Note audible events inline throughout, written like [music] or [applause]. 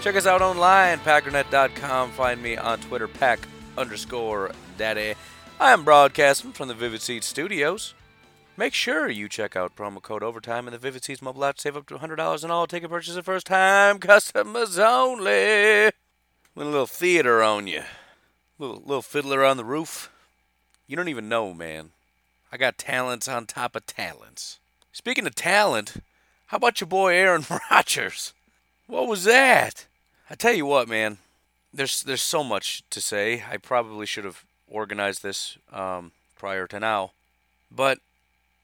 Check us out online, packernet.com. Find me on Twitter, pack underscore daddy. I am broadcasting from the Vivid Seats studios. Make sure you check out promo code overtime in the Vivid Seats mobile app save up to $100 on all ticket purchases first time customers only. With a little theater on you. Little, little fiddler on the roof. You don't even know, man. I got talents on top of talents. Speaking of talent, how about your boy Aaron [laughs] Rodgers? What was that? I tell you what, man. There's there's so much to say. I probably should have organized this um, prior to now, but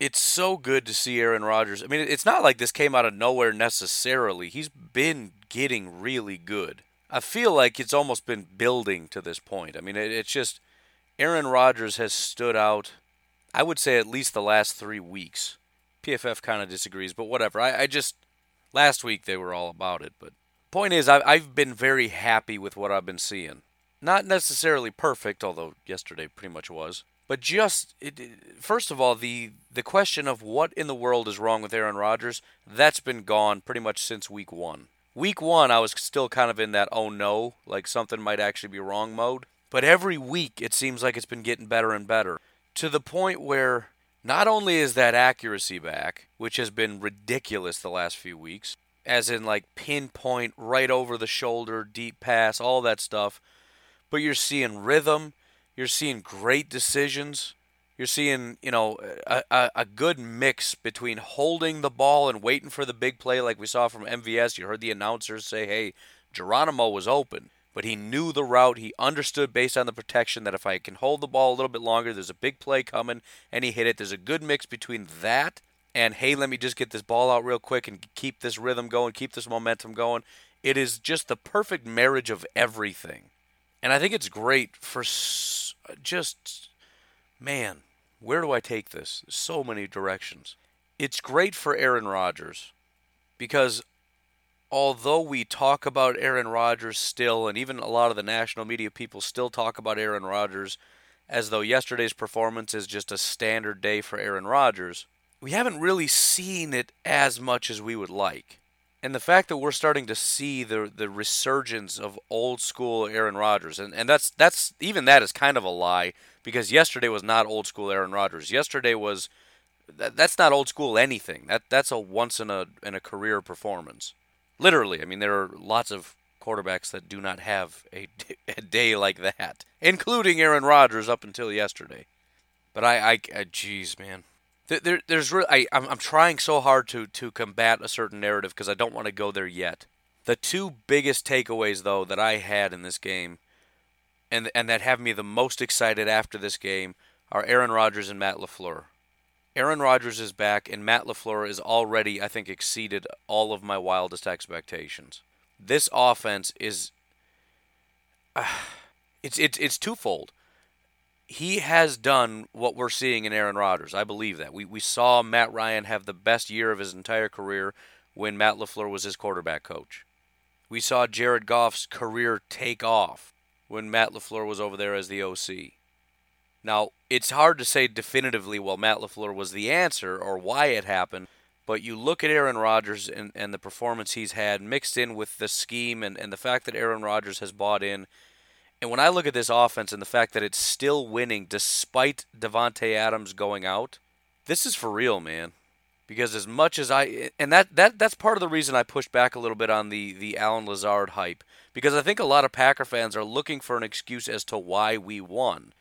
it's so good to see Aaron Rodgers. I mean, it's not like this came out of nowhere necessarily. He's been getting really good. I feel like it's almost been building to this point. I mean, it, it's just Aaron Rodgers has stood out I would say at least the last three weeks. PFF kind of disagrees, but whatever. I, I, just last week they were all about it. But point is, I, I've been very happy with what I've been seeing. Not necessarily perfect, although yesterday pretty much was. But just it, first of all, the the question of what in the world is wrong with Aaron Rodgers, that's been gone pretty much since week one. Week one, I was still kind of in that oh no, like something might actually be wrong mode. But every week, it seems like it's been getting better and better to the point where not only is that accuracy back, which has been ridiculous the last few weeks, as in like pinpoint, right over the shoulder, deep pass, all that stuff, but you're seeing rhythm, you're seeing great decisions. You're seeing, you know, a, a, a, good mix between holding the ball and waiting for the big play, like we saw from MVS. You heard the announcers say, "Hey, Geronimo was open." but he knew the route. He understood based on the protection that if I can hold the ball a little bit longer, there's a big play coming, and he hit it. There's a good mix between that and, hey, let me just get this ball out real quick and keep this rhythm going, keep this momentum going. It is just the perfect marriage of everything. And I think it's great for just, man, where do I take this? So many directions. It's great for Aaron Rodgers because although we talk about Aaron Rodgers still, and even a lot of the national media people still talk about Aaron Rodgers as though yesterday's performance is just a standard day for Aaron Rodgers, we haven't really seen it as much as we would like. And the fact that we're starting to see the the resurgence of old school Aaron Rodgers, and, and that's that's even that is kind of a lie because yesterday was not old school Aaron Rodgers. Yesterday was that, that's not old school anything. That that's a once in a in a career performance. Literally, I mean, there are lots of quarterbacks that do not have a, [laughs] a day like that, including Aaron Rodgers up until yesterday. But I, I, I geez, man, there, there's really, I, I'm, I'm trying so hard to to combat a certain narrative because I don't want to go there yet. The two biggest takeaways, though, that I had in this game, and and that have me the most excited after this game, are Aaron Rodgers and Matt LaFleur. Aaron Rodgers is back, and Matt LaFleur is already, I think, exceeded all of my wildest expectations. This offense is. Uh, [sighs] it's, it's, it's twofold. He has done what we're seeing in Aaron Rodgers. I believe that. We, we saw Matt Ryan have the best year of his entire career when Matt LaFleur was his quarterback coach. We saw Jared Goff's career take off when Matt LaFleur was over there as the OC. Now, it's hard to say definitively, well, Matt LaFleur was the answer or why it happened, but you look at Aaron Rodgers and, and the performance he's had mixed in with the scheme and, and the fact that Aaron Rodgers has bought in. And when I look at this offense and the fact that it's still winning despite Davante Adams going out, this is for real, man. Because as much as I and that, that that's part of the reason I pushed back a little bit on the the Allen Lazard hype because I think a lot of Packer fans are looking for an excuse as to why we won.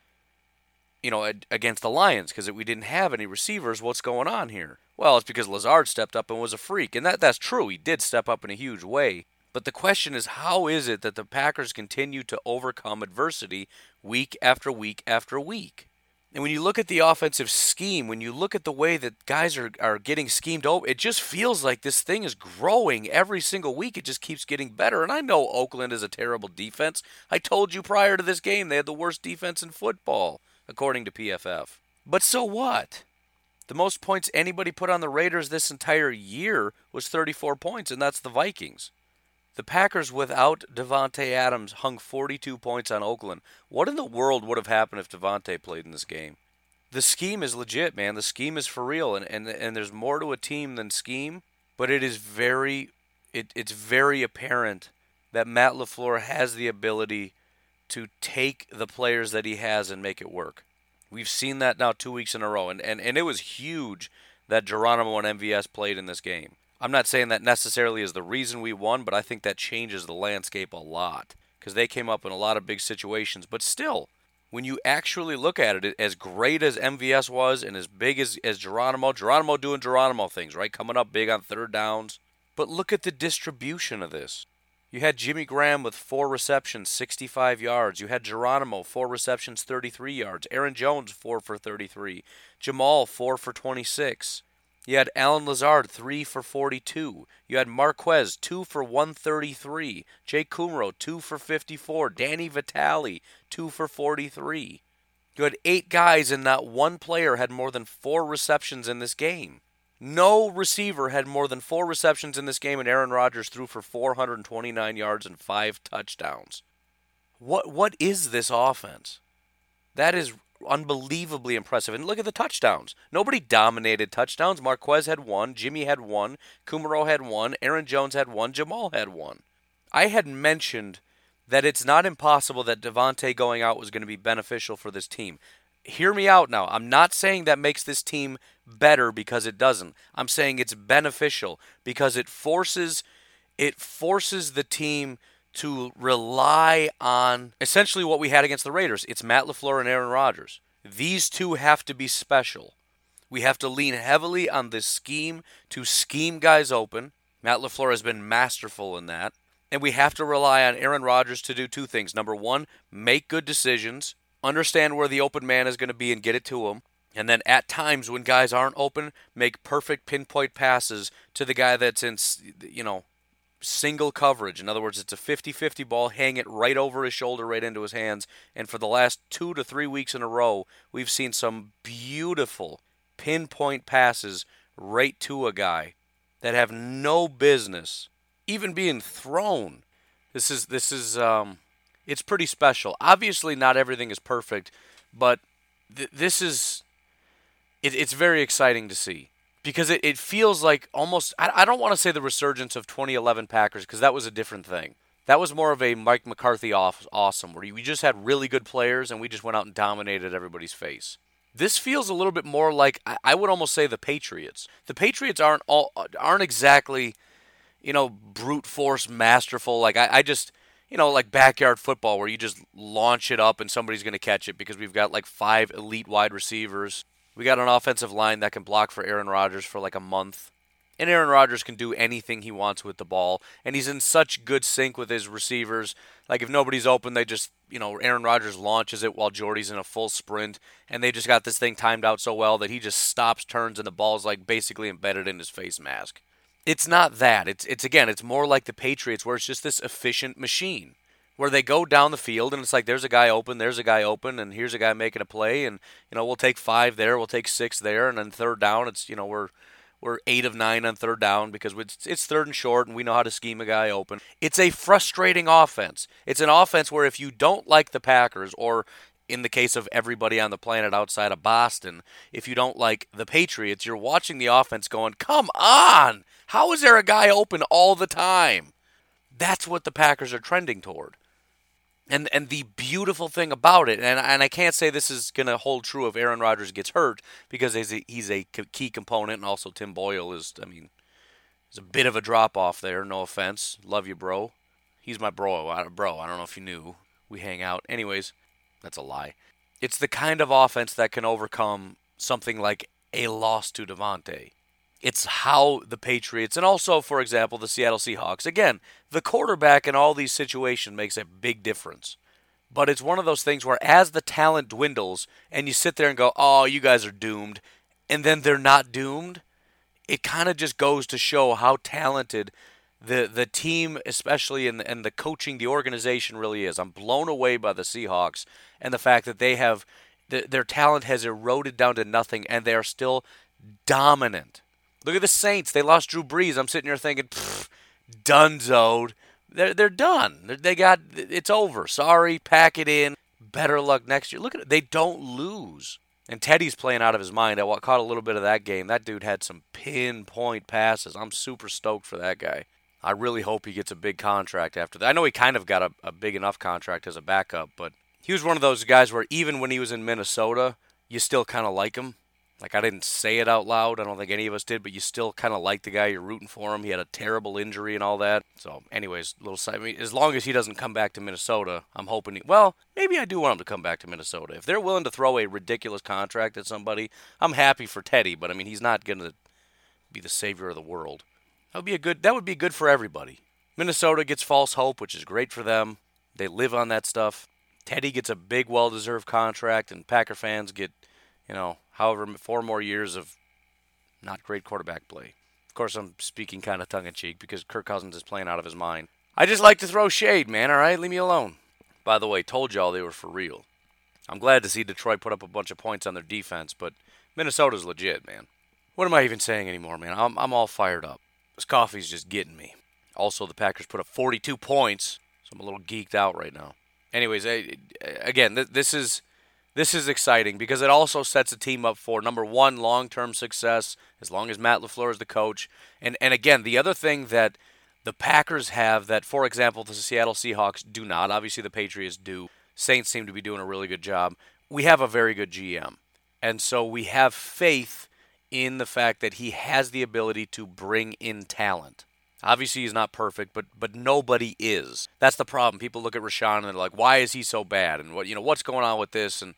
You know, against the Lions because we didn't have any receivers. What's going on here? Well, it's because Lazard stepped up and was a freak, and that that's true. He did step up in a huge way. But the question is, how is it that the Packers continue to overcome adversity week after week after week? And when you look at the offensive scheme, when you look at the way that guys are, are getting schemed over, it just feels like this thing is growing every single week. It just keeps getting better. And I know Oakland is a terrible defense. I told you prior to this game they had the worst defense in football, according to PFF. But so what? The most points anybody put on the Raiders this entire year was 34 points, and that's the Vikings. The Packers without Davante Adams hung 42 points on Oakland. What in the world would have happened if Davante played in this game? The scheme is legit, man. The scheme is for real, and and, and there's more to a team than scheme. But it is very, it, it's very apparent that Matt LaFleur has the ability to take the players that he has and make it work. We've seen that now two weeks in a row, and and, and it was huge that Geronimo and MVS played in this game. I'm not saying that necessarily is the reason we won, but I think that changes the landscape a lot because they came up in a lot of big situations. But still, when you actually look at it, as great as MVS was and as big as, as Geronimo, Geronimo doing Geronimo things, right? Coming up big on third downs. But look at the distribution of this. You had Jimmy Graham with four receptions, 65 yards. You had Geronimo, four receptions, 33 yards. Aaron Jones, four for 33. Jamal, four for 26. You had Allen Lazard, 3 for 42. You had Marquez, 2 for 133. Jake Kumerow, 2 for 54. Danny Vitale, 2 for 43. You had eight guys, and not one player had more than four receptions in this game. No receiver had more than four receptions in this game, and Aaron Rodgers threw for 429 yards and five touchdowns. What what is this offense? That is unbelievably impressive. And look at the touchdowns. Nobody dominated touchdowns. Marquez had one, Jimmy had one, Kumerow had one, Aaron Jones had one, Jamal had one. I had mentioned that it's not impossible that Davante going out was going to be beneficial for this team. Hear me out now. I'm not saying that makes this team better because it doesn't. I'm saying it's beneficial because it forces it forces the team to rely on essentially what we had against the Raiders. It's Matt LaFleur and Aaron Rodgers. These two have to be special. We have to lean heavily on this scheme to scheme guys open. Matt LaFleur has been masterful in that. And we have to rely on Aaron Rodgers to do two things. Number one, make good decisions, understand where the open man is going to be and get it to him. And then at times when guys aren't open, make perfect pinpoint passes to the guy that's in, you know, single coverage. In other words, it's a 50 50 ball, hang it right over his shoulder, right into his hands. And for the last two to three weeks in a row, we've seen some beautiful pinpoint passes right to a guy that have no business even being thrown. This is, this is, um, it's pretty special. Obviously, not everything is perfect, but th- this is, it, it's very exciting to see because it, it feels like almost I, I don't want to say the resurgence of 2011 Packers because that was a different thing. That was more of a Mike McCarthy off, awesome where we just had really good players and we just went out and dominated everybody's face. This feels a little bit more like I would almost say the Patriots. The Patriots aren't all aren't exactly, you know, brute force masterful. Like I, I just you know, like backyard football where you just launch it up and somebody's going to catch it because we've got like five elite wide receivers we got an offensive line that can block for Aaron Rodgers for like a month. And Aaron Rodgers can do anything he wants with the ball. And he's in such good sync with his receivers. Like if nobody's open, they just, you know, Aaron Rodgers launches it while Jordy's in a full sprint. And they just got this thing timed out so well that he just stops, turns, and the ball's like basically embedded in his face mask. It's not that. It's it's again, it's more like the Patriots where it's just this efficient machine where they go down the field and it's like there's a guy open, there's a guy open, and here's a guy making a play, and you know we'll take five there, we'll take six there, and then third down, it's you know we're we're eight of nine on third down because it's, it's third and short, and we know how to scheme a guy open. It's a frustrating offense. It's an offense where if you don't like the Packers, or in the case of everybody on the planet outside of Boston, if you don't like the Patriots, you're watching the offense going, come on! How is there a guy open all the time? That's what the Packers are trending toward. And and the beautiful thing about it, and and I can't say this is going to hold true if Aaron Rodgers gets hurt because he's a, he's a key component, and also Tim Boyle is. I mean, there's a bit of a drop off there. No offense, love you, bro. He's my bro. Bro, I don't know if you knew. We hang out. Anyways, that's a lie. It's the kind of offense that can overcome something like a loss to Davante. It's how the Patriots and also, for example, the Seattle Seahawks. Again, the quarterback in all these situations makes a big difference. But it's one of those things where as the talent dwindles and you sit there and go, oh, you guys are doomed, and then they're not doomed, it kind of just goes to show how talented the the team, especially in and the coaching, the organization really is. I'm blown away by the Seahawks and the fact that they have the, their talent has eroded down to nothing, and they are still dominant. Look at the Saints. They lost Drew Brees. I'm sitting here thinking, dunzoed. They're they're done. They got it's over. Sorry, pack it in. Better luck next year. Look at it. They don't lose. And Teddy's playing out of his mind. I caught a little bit of that game. That dude had some pinpoint passes. I'm super stoked for that guy. I really hope he gets a big contract after that. I know he kind of got a, a big enough contract as a backup, but he was one of those guys where even when he was in Minnesota, you still kind of like him. Like I didn't say it out loud. I don't think any of us did, but you still kind of like the guy. You're rooting for him. He had a terrible injury and all that. So, anyways, little side. I mean, as long as he doesn't come back to Minnesota, I'm hoping. He, well, maybe I do want him to come back to Minnesota. If they're willing to throw a ridiculous contract at somebody, I'm happy for Teddy. But I mean, he's not going to be the savior of the world. That would be a good. That would be good for everybody. Minnesota gets false hope, which is great for them. They live on that stuff. Teddy gets a big, well-deserved contract, and Packer fans get, you know, however four more years of not great quarterback play. Of course, I'm speaking kind of tongue in cheek because Kirk Cousins is playing out of his mind. I just like to throw shade, man. All right, leave me alone. By the way, told y'all they were for real. I'm glad to see Detroit put up a bunch of points on their defense, but Minnesota's legit, man. What am I even saying anymore, man? I'm I'm all fired up. This coffee's just getting me. Also, the Packers put up 42 points, so I'm a little geeked out right now. Anyways, I, again, this is this is exciting because it also sets a team up for number one, long term success as long as Matt LaFleur is the coach. And and again, the other thing that the Packers have that, for example, the Seattle Seahawks do not. Obviously, the Patriots do. Saints seem to be doing a really good job. We have a very good GM. And so we have faith in the fact that he has the ability to bring in talent. Obviously, he's not perfect, but but nobody is. That's the problem. People look at Rashan and they're like, "Why is he so bad?" And what you know, what's going on with this? And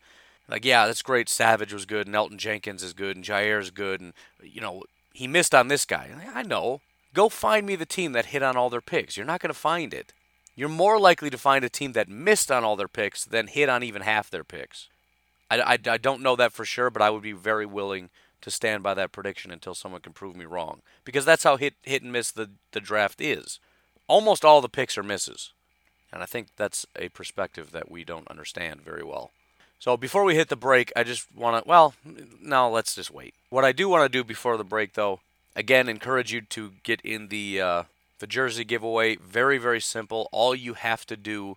like, yeah, that's great. Savage was good, and Elgton Jenkins is good, and Jaire is good, and you know, he missed on this guy. I know. Go find me the team that hit on all their picks. You're not going to find it. You're more likely to find a team that missed on all their picks than hit on even half their picks. I, I, I don't know that for sure, but I would be very willing to stand by that prediction until someone can prove me wrong. Because that's how hit hit and miss the, the draft is. Almost all the picks are misses. And I think that's a perspective that we don't understand very well. So before we hit the break, I just want to, well, no, let's just wait. What I do want to do before the break, though, again, encourage you to get in the uh, the jersey giveaway. Very, very simple. All you have to do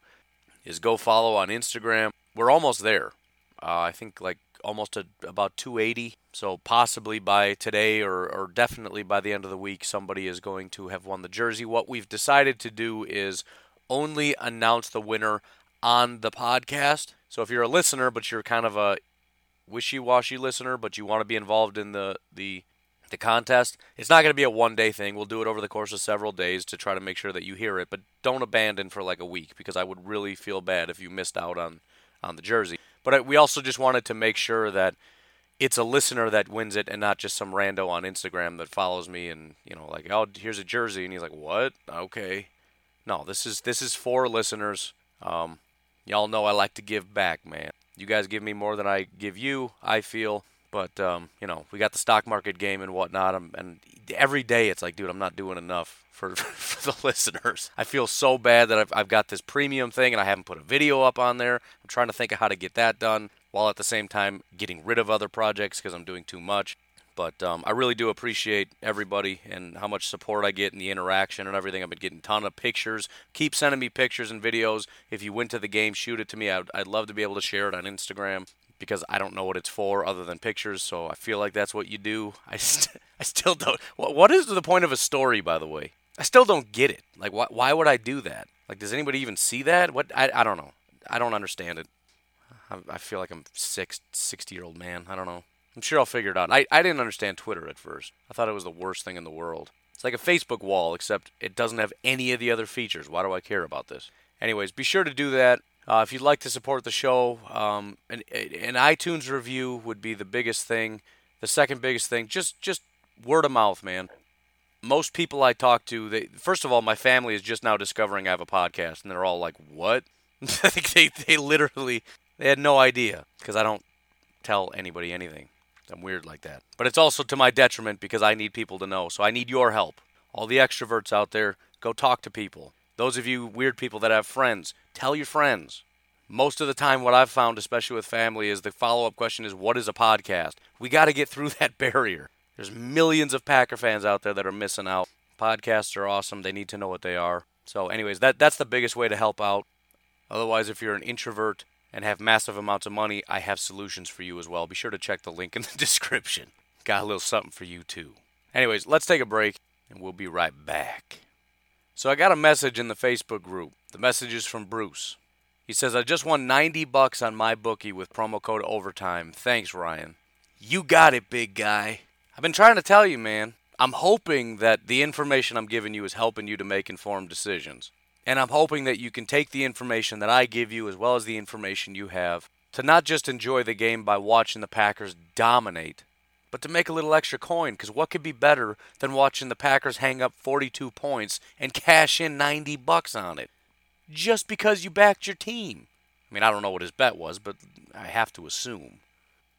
is go follow on Instagram. We're almost there. Uh, I think like almost a, about 280. So possibly by today or, or definitely by the end of the week, somebody is going to have won the jersey. What we've decided to do is only announce the winner on the podcast. So if you're a listener, but you're kind of a wishy-washy listener, but you want to be involved in the the the contest, it's not going to be a one-day thing. We'll do it over the course of several days to try to make sure that you hear it, but don't abandon for like a week because I would really feel bad if you missed out on on the jersey. But we also just wanted to make sure that it's a listener that wins it and not just some rando on Instagram that follows me and you know like oh here's a jersey. And he's like what? Okay. No this is this is for listeners. Um, y'all know I like to give back man. You guys give me more than I give you I feel. But um, you know we got the stock market game and whatnot. And every day it's like dude I'm not doing enough for, [laughs] for the listeners. I feel so bad that I've, I've got this premium thing and I haven't put a video up on there. I'm trying to think of how to get that done while at the same time getting rid of other projects because I'm doing too much. But um, I really do appreciate everybody and how much support I get and the interaction and everything. I've been getting a ton of pictures. Keep sending me pictures and videos. If you went to the game, shoot it to me. I'd, I'd love to be able to share it on Instagram because I don't know what it's for other than pictures. So I feel like that's what you do. I, st- [laughs] I still don't. What, what is the point of a story, by the way? I still don't get it. Like, why, why would I do that? Like, does anybody even see that? What? I, I don't know. I don't understand it. I, I feel like I'm six, 60 year old man. I don't know. I'm sure I'll figure it out. I, I didn't understand Twitter at first. I thought it was the worst thing in the world. It's like a Facebook wall, except it doesn't have any of the other features. Why do I care about this? Anyways, be sure to do that. Uh, if you'd like to support the show, um, an, an iTunes review would be the biggest thing. The second biggest thing, just just word of mouth, man. Most people I talk to, they first of all, my family is just now discovering I have a podcast, and they're all like, "What?" [laughs] they they literally they had no idea because I don't tell anybody anything. I'm weird like that. But it's also to my detriment because I need people to know. So I need your help. All the extroverts out there, go talk to people. Those of you weird people that have friends, tell your friends. Most of the time, what I've found, especially with family, is the follow up question is, What is a podcast? We got to get through [laughs] that barrier. There's millions of Packer fans out there that are missing out. Podcasts are awesome. They need to know what they are. So, anyways, that, that's the biggest way to help out. Otherwise, if you're an introvert and have massive amounts of money, I have solutions for you as well. Be sure to check the link in the [laughs] description. Got a little something for you too. Anyways, let's take a break and we'll be right back. So I got a message in the Facebook group. The message is from Bruce. He says, I just won 90 bucks on MyBookie with promo code overtime. Thanks, Ryan. You got it, big guy. I've been trying to tell you, man. I'm hoping that the information I'm giving you is helping you to make informed decisions. And I'm hoping that you can take the information that I give you as well as the information you have to not just enjoy the game by watching the Packers dominate, but to make a little extra coin. Because what could be better than watching the Packers hang up 42 points and cash in 90 bucks on it? Just because you backed your team. I mean, I don't know what his bet was, but I have to assume.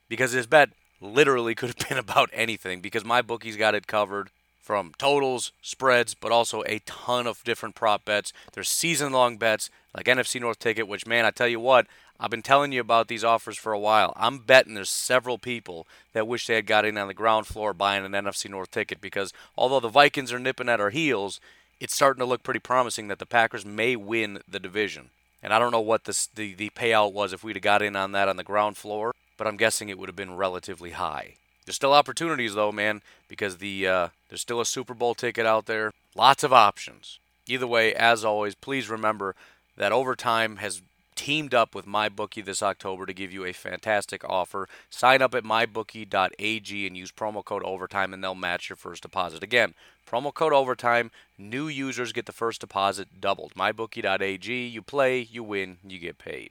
Because his bet literally could have been [laughs] about anything, because MyBookie's got it covered from totals, spreads, but also a ton of different prop bets. There's season long bets like NFC North ticket, which, man, I tell you what, I've been telling you about these offers for a while. I'm betting there's several people that wish they had got in on the ground floor buying an NFC North ticket because although the Vikings are nipping at our heels, it's starting to look pretty promising that the Packers may win the division. And I don't know what this, the, the payout was if we'd have got in on that on the ground floor, but I'm guessing it would have been relatively high. There's still opportunities though, man, because the uh, there's still a Super Bowl ticket out there. Lots of options. Either way, as always, please remember that Overtime has teamed up with MyBookie this October to give you a fantastic offer. Sign up at mybookie.ag and use promo code OVERTIME, and they'll match your first deposit. Again, promo code OVERTIME. New users get the first deposit doubled. MyBookie.ag. You play, you win, you get paid.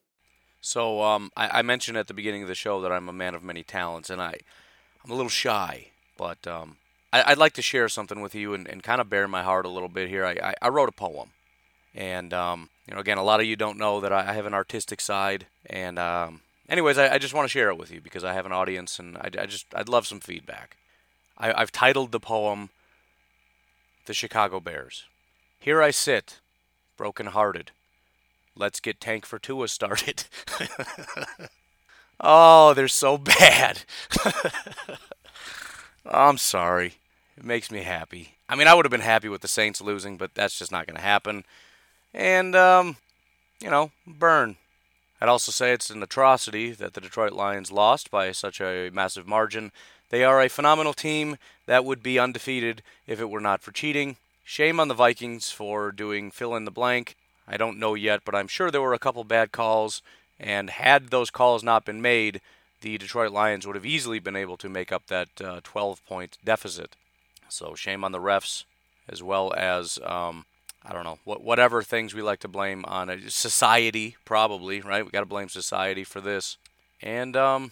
So um, I, I, mentioned at the beginning of the show that I'm a man of many talents, and I, I'm a little shy, but um, I, would like to share something with you and, and kind of bare my heart a little bit here. I, I, I wrote a poem, and um, you know, again, a lot of you don't know that I, have an artistic side, and um, anyways, I, I, just want to share it with you because I have an audience, and I, I just I'd love some feedback. I, I've titled the poem "The Chicago Bears." Here I sit, broken-hearted. Let's get Tank for Tua started. [laughs] oh, they're so bad. [laughs] I'm sorry. It makes me happy. I mean, I would have been happy with the Saints losing, but that's just not going to happen. And, um, you know, burn. I'd also say it's an atrocity that the Detroit Lions lost by such a massive margin. They are a phenomenal team that would be undefeated if it were not for cheating. Shame on the Vikings for doing fill in the blank. I don't know yet, but I'm sure there were a couple bad calls. And had those calls not been made, the Detroit Lions would have easily been able to make up that uh, 12 point deficit. So shame on the refs as well as um, I don't know what whatever things we like to blame on. Society probably right. We got to blame society for this, and um,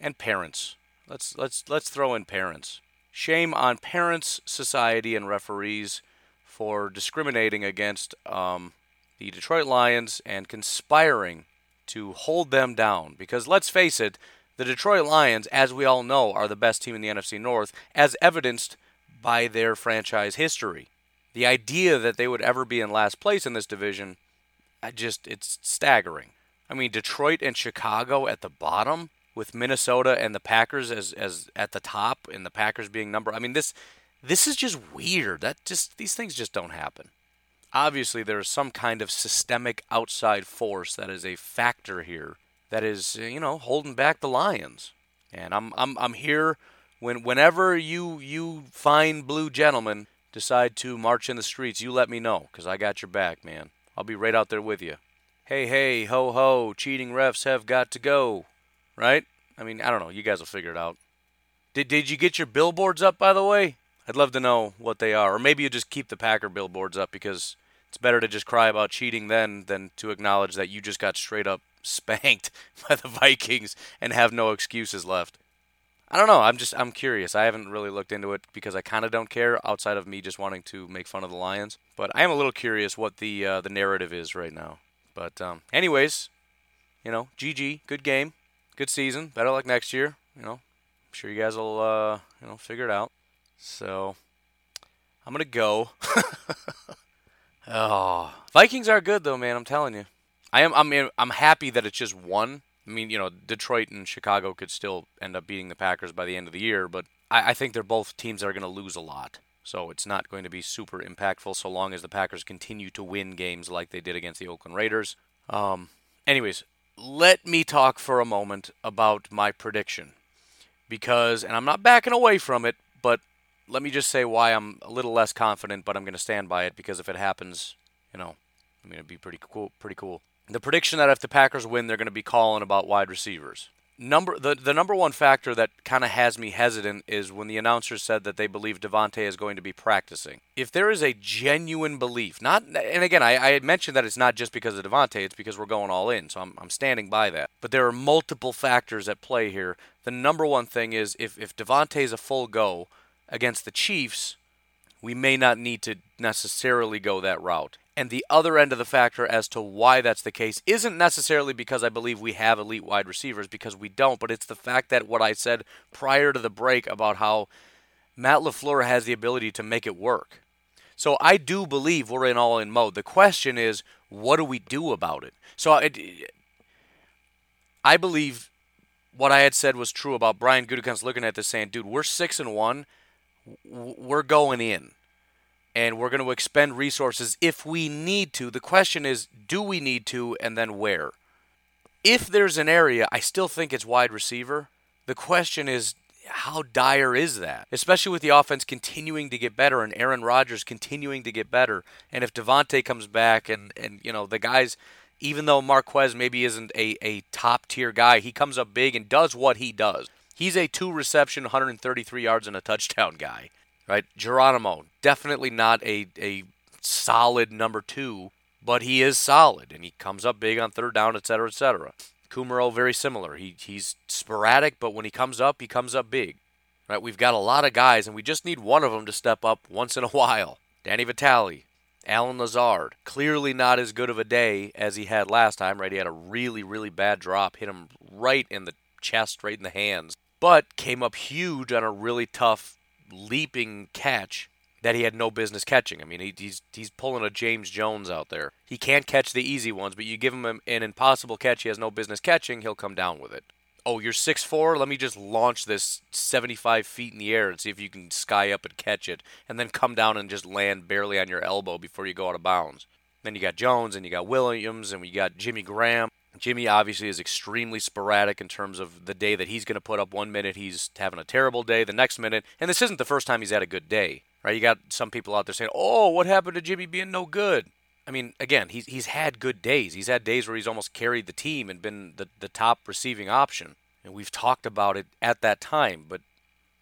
and parents. Let's let's let's throw in parents. Shame on parents, society, and referees for discriminating against um, the Detroit Lions and conspiring to hold them down. Because let's face it, the Detroit Lions, as we all know, are the best team in the NFC North, as evidenced by their franchise history. The idea that they would ever be in last place in this division, I just it's staggering. I mean, Detroit and Chicago at the bottom with Minnesota and the Packers as as at the top and the Packers being number I mean this this is just weird. That just these things just don't happen. Obviously there is some kind of systemic outside force that is a factor here that is, you know, holding back the Lions. And I'm I'm I'm here when whenever you you fine blue gentlemen decide to march in the streets, you let me know cuz I got your back, man. I'll be right out there with you. Hey, hey, ho ho, cheating refs have got to go. Right? I mean, I don't know, you guys will figure it out. Did did you get your billboards up by the way? I'd love to know what they are. Or maybe you just keep the Packer billboards up because it's better to just cry about cheating then than to acknowledge that you just got straight up [laughs] spanked by the Vikings and have no excuses left. I don't know. I'm just I'm curious. I haven't really looked into it because I kind of don't care outside of me just wanting to make fun of the Lions. But I am a little curious what the uh, the narrative is right now. But um, anyways, you know, GG, good game, good season. Better luck next year. You know, I'm sure you guys will uh, you know figure it out. So I'm gonna go. [laughs] oh, Vikings are good though, man. I'm telling you. I am. I mean, I'm happy that it's just one. I mean, you know, Detroit and Chicago could still end up beating the Packers by the end of the year, but I, I think they're both teams that are going to lose a lot. So it's not going to be super impactful so long as the Packers continue to win games like they did against the Oakland Raiders. Um, anyways, let me talk for a moment about my prediction. Because, and I'm not backing away from it, but let me just say why I'm a little less confident, but I'm going to stand by it because if it happens, you know, I mean, it'd be pretty cool. Pretty cool. The prediction that if the Packers win, they're going to be calling about wide receivers. Number the, the number one factor that kind of has me hesitant is when the announcers said that they believe Davante is going to be practicing. If there is a genuine belief, not and again I, I had mentioned that it's not just because of Davante, it's because we're going all in, so I'm, I'm standing by that. But there are multiple factors at play here. The number one thing is if if Davante is a full go against the Chiefs, we may not need to necessarily go that route. And the other end of the factor as to why that's the case isn't necessarily because I believe we have elite wide receivers, because we don't, but it's the fact that what I said prior to the break about how Matt LaFleur has the ability to make it work. So I do believe we're in all in mode. The question is, what do we do about it? So I, I believe what I had said was true about Brian Gutekunst looking at this saying, dude, we're six and one, we're going in and we're going to expend resources if we need to. The question is, do we need to, and then where? If there's an area, I still think it's wide receiver. The question is, how dire is that? Especially with the offense continuing to get better and Aaron Rodgers continuing to get better. And if Davante comes back and, and you know, the guys, even though Marquez maybe isn't a, a top tier guy, he comes up big and does what he does. He's a two reception, 133 yards and a touchdown guy right? Geronimo, definitely not a, a solid number two, but he is solid and he comes up big on third down, et cetera, et cetera. Kumerow, very similar. He, he's sporadic, but when he comes up, he comes up big. Right? We've got a lot of guys, and we just need one of them to step up once in a [laughs] while. Danny Vitale, Allen Lazard, clearly not as good of a day as he had last time, right? He had a really, really bad drop, hit him right in the chest, right in the hands, but came up huge on a really tough leaping catch that he had no business catching. I mean, he, he's he's pulling a James Jones out there. He can't catch the easy ones, but you give him an impossible catch he has no business catching, he'll come down with it. Oh, you're six four. Let me just launch this 75 feet in the air and see if you can sky up and catch it, and then come down and just land barely on your elbow before you go out of bounds. Then you got Jones and you got Williams and we got Jimmy Graham. Jimmy obviously is extremely sporadic in terms of the day that he's going to put up. One minute he's having a terrible day, the next minute, and this isn't the first time he's had a good day, right? You got some people out there saying, "Oh, what happened to Jimmy being no good?" I mean, again, he's he's had good days. He's had days where he's almost carried the team and been the the top receiving option, and we've talked about it at that time. But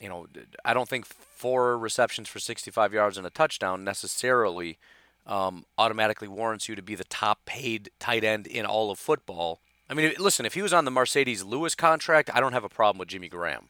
you know, I don't think four receptions for 65 yards and a touchdown necessarily um, automatically warrants you to be the top paid tight end in all of football. I mean, listen, if he was on the Marcedes Lewis contract, I don't have a problem with Jimmy Graham.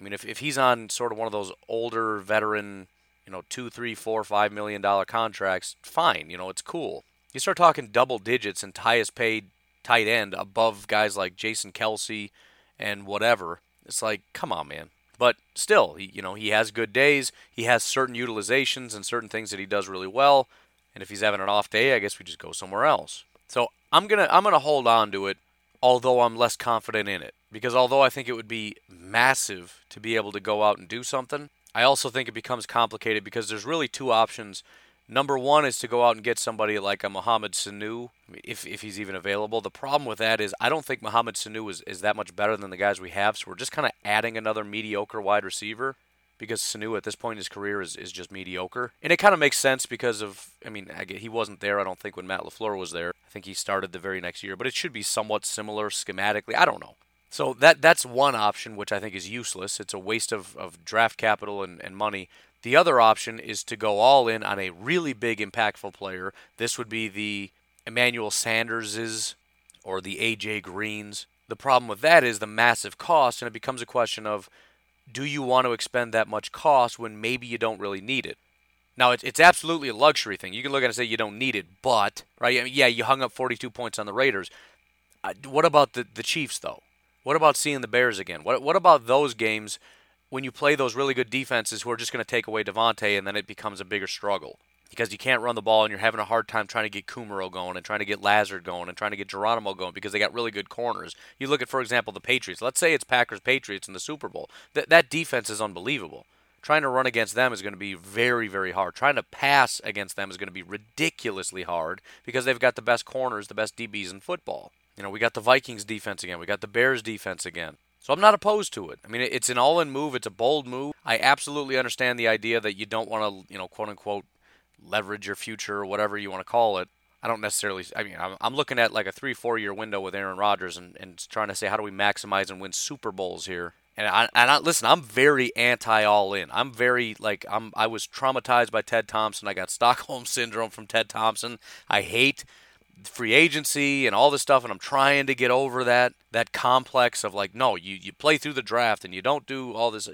I mean, if, if he's on sort of one of those older veteran, you know, two, three, four, five million dollar contracts, fine. You know, it's cool. You start talking double digits and highest paid tight end above guys like Jason Kelce and whatever. It's like, come on, man. But still, he, you know, he has good days. He has certain utilizations and certain things that he does really well. And if he's having an off day, I guess we just go somewhere else. So I'm gonna I'm gonna hold on to it, although I'm less confident in it. Because although I think it would be massive to be able to go out and do something, I also think it becomes complicated because there's really two options. Number one is to go out and get somebody like a Mohamed Sanu, if, if he's even available. The problem with that is I don't think Mohamed Sanu is, is that much better than the guys we have, so we're just kind of adding another mediocre wide receiver because Sanu at this point in his career is, is just mediocre. And it kind of makes sense because of, I mean, he wasn't there, I don't think, when Matt LaFleur was there. I think he started the very next year, but it should be somewhat similar schematically. I don't know. So that that's one option, which I think is useless. It's a waste of, of draft capital and, and money. The other option is to go all in on a really big, impactful player. This would be the Emmanuel Sanderses or the AJ Greens. The problem with that is the massive cost, and it becomes a question of do you want to expend that much cost when maybe you don't really need it? Now, it's, it's absolutely a luxury thing. You can look at it and say you don't need it, but, right? I mean, yeah, you hung up 42 points on the Raiders. Uh, what about the, the Chiefs, though? What about seeing the Bears again? What, what about those games when you play those really good defenses who are just going to take away Davante and then it becomes a bigger struggle? Because you can't run the ball and you're having a hard time trying to get Kumerow going and trying to get Lazard going and trying to get Geronimo going because they got really good corners. You look at, for example, the Patriots. Let's say it's Packers Patriots in the Super Bowl. That that defense is unbelievable. Trying to run against them is going to be very, very hard. Trying to pass against them is going to be ridiculously hard because they've got the best corners, the best DBs in football. You know, we got the Vikings defense again. We got the Bears defense again. So I'm not opposed to it. I mean, it's an all-in move. It's a bold move. I absolutely understand the idea that you don't want to, you know, quote unquote, leverage your future or whatever you want to call it. I don't necessarily. I mean, I'm, I'm looking at like a three, four year window with Aaron Rodgers and, and trying to say how do we maximize and win Super Bowls here. And I, and I listen. I'm very anti all in. I'm very like I'm. I was traumatized by Ted Thompson. I got [laughs] Stockholm syndrome from Ted Thompson. I hate free agency and all this stuff, and I'm trying to get over that that complex of like, no, you you play through the draft and you don't do all this.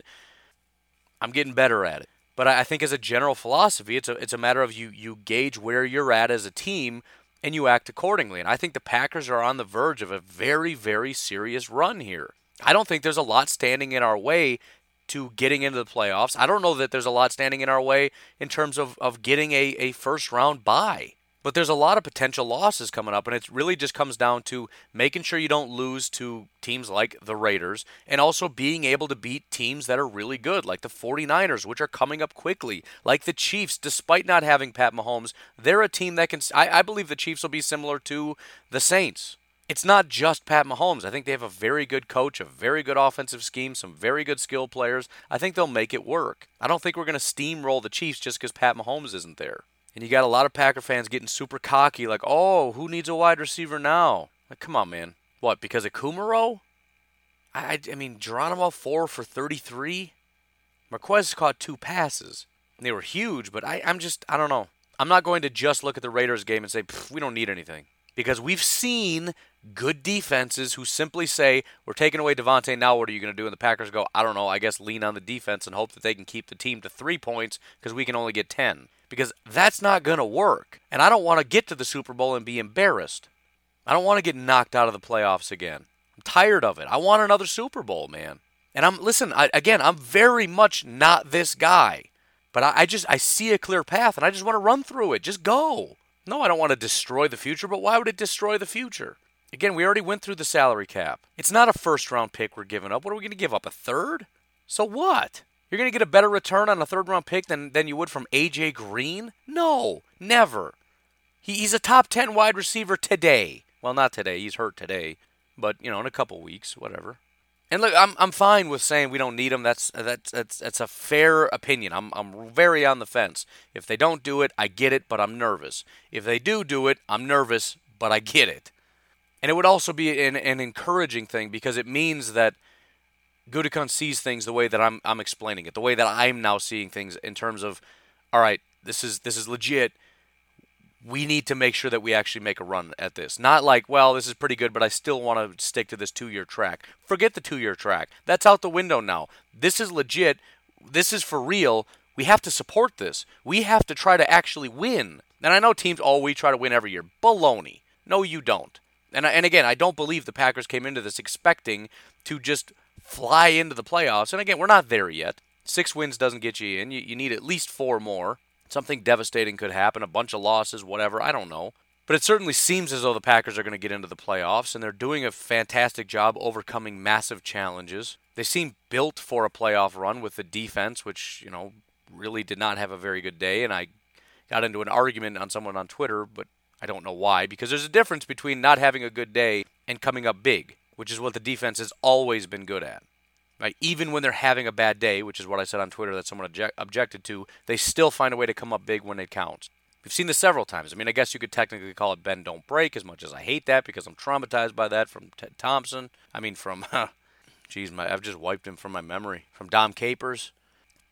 I'm getting better at it. But I think as a general philosophy, it's a it's a matter of you you gauge where you're at as a team and you act accordingly. And I think the Packers are on the verge of a very very serious run here. I don't think there's a lot standing in our way to getting into the playoffs. I don't know that there's a lot standing in our way in terms of, of getting a, a first round bye. But there's a lot of potential losses coming up, and it really just comes down to making sure you don't lose to teams like the Raiders and also being able to beat teams that are really good, like the 49ers, which are coming up quickly, like the Chiefs, despite not having Pat Mahomes. They're a team that can. I, I believe the Chiefs will be similar to the Saints. It's not just Pat Mahomes. I think they have a very good coach, a very good offensive scheme, some very good skill players. I think they'll make it work. I don't think we're going to steamroll the Chiefs just because Pat Mahomes isn't there. And you got a lot of Packer fans getting super cocky, like, oh, who needs a wide receiver now? Like, come on, man. What, because of Kumerow? I, I mean, Geronimo 4 for 33? Marquez caught two passes. And they were huge, but I, I'm just, I don't know. I'm not going to just look at the Raiders game and say, we don't need anything. Because we've seen good defenses who simply say, we're taking away Davante, now what are you going to do? And the Packers go, I don't know, I guess lean on the defense and hope that they can keep the team to three points because we can only get 10 because that's not going to work. And I don't want to get to the Super Bowl and be embarrassed. I don't want to get knocked out of the playoffs again. I'm tired of it. I want another Super Bowl, man. And I'm listen I, again. I'm very much not this guy, but I, I just I see a clear path and I just want to run through it. Just go. No, I don't want to destroy the future, but why would it destroy the future? Again, we already went through the salary cap. It's not a first round pick we're giving up. What are we going to give up? A third? So what? You're going to get a better return on a third round pick than, than you would from A.J. Green? No, never. He, he's a top 10 wide receiver today. Well, not today. He's hurt today, but you know, in a couple weeks, whatever. And look, I'm I'm fine with saying we don't need him. That's that's that's that's a fair opinion. I'm I'm very on the fence. If they don't do it, I get it, but I'm nervous. If they do do it, I'm nervous, but I get it. And it would also be an, an encouraging thing because it means that Gutekunst sees things the way that I'm I'm explaining it, the way that I'm now seeing things in terms of, all right, this is this is legit we need to make sure that we actually make a run at this. Not like, well, this is pretty good, but I still want to stick to this two year track. Forget the two year track. That's out the window now. This is legit. This is for real. We have to support this. We have to try to actually win. And I know teams, oh, we try to win every year. Baloney. No, you don't. And, and again, I don't believe the Packers came into this expecting to just fly into the playoffs. And again, we're not there yet. Six wins doesn't get you in. You, you need at least four more. Something devastating could happen, a bunch of losses, whatever, I don't know. But it certainly seems as though the Packers are going to get into the playoffs, and they're doing a fantastic job overcoming massive challenges. They seem built for a playoff run with the defense, which, you know, really did not have a very good day. And I got into an argument on someone on Twitter, but I don't know why, because there's a difference between not having a good day and coming up big, which is what the defense has always been good at. Right? Even when they're having a bad day, which is what I said on Twitter that someone object- objected to, they still find a way to come up big when it counts. We've seen this several times. I mean, I guess you could technically call it bend don't break, as much as I hate that because I'm traumatized by that from Ted Thompson. I mean, from, [laughs] geez, my, I've just wiped him from my memory. From Dom Capers.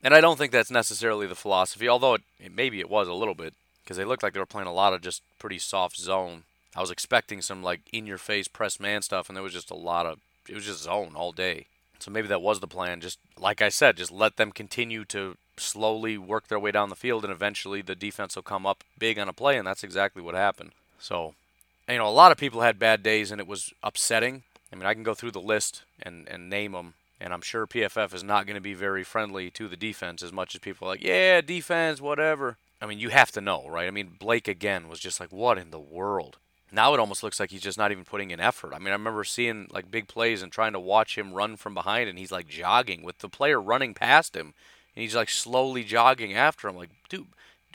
And I don't think that's necessarily the philosophy, although it, it, maybe it was a little bit, because they looked like they were playing a lot of just pretty soft zone. I was expecting some like in your face press man stuff, and there was just a lot of it was just zone all day. So maybe that was the plan. Just like I said, just let them continue to slowly work their way down the field, and eventually the defense will come up big on a play, and that's exactly what happened. So, you know, a lot of people had bad days, and it was upsetting. I mean, I can go through the list and, and name them, and I'm sure PFF is not going to be very friendly to the defense as much as people are like, yeah, defense, whatever. I mean, you have to know, right? I mean, Blake again was just like, what in the world? Now it almost looks like he's just not even putting in effort. I mean, I remember seeing like big plays and trying to watch him run from behind, and he's like jogging with the player running past him, and he's like slowly jogging after him. Like, dude,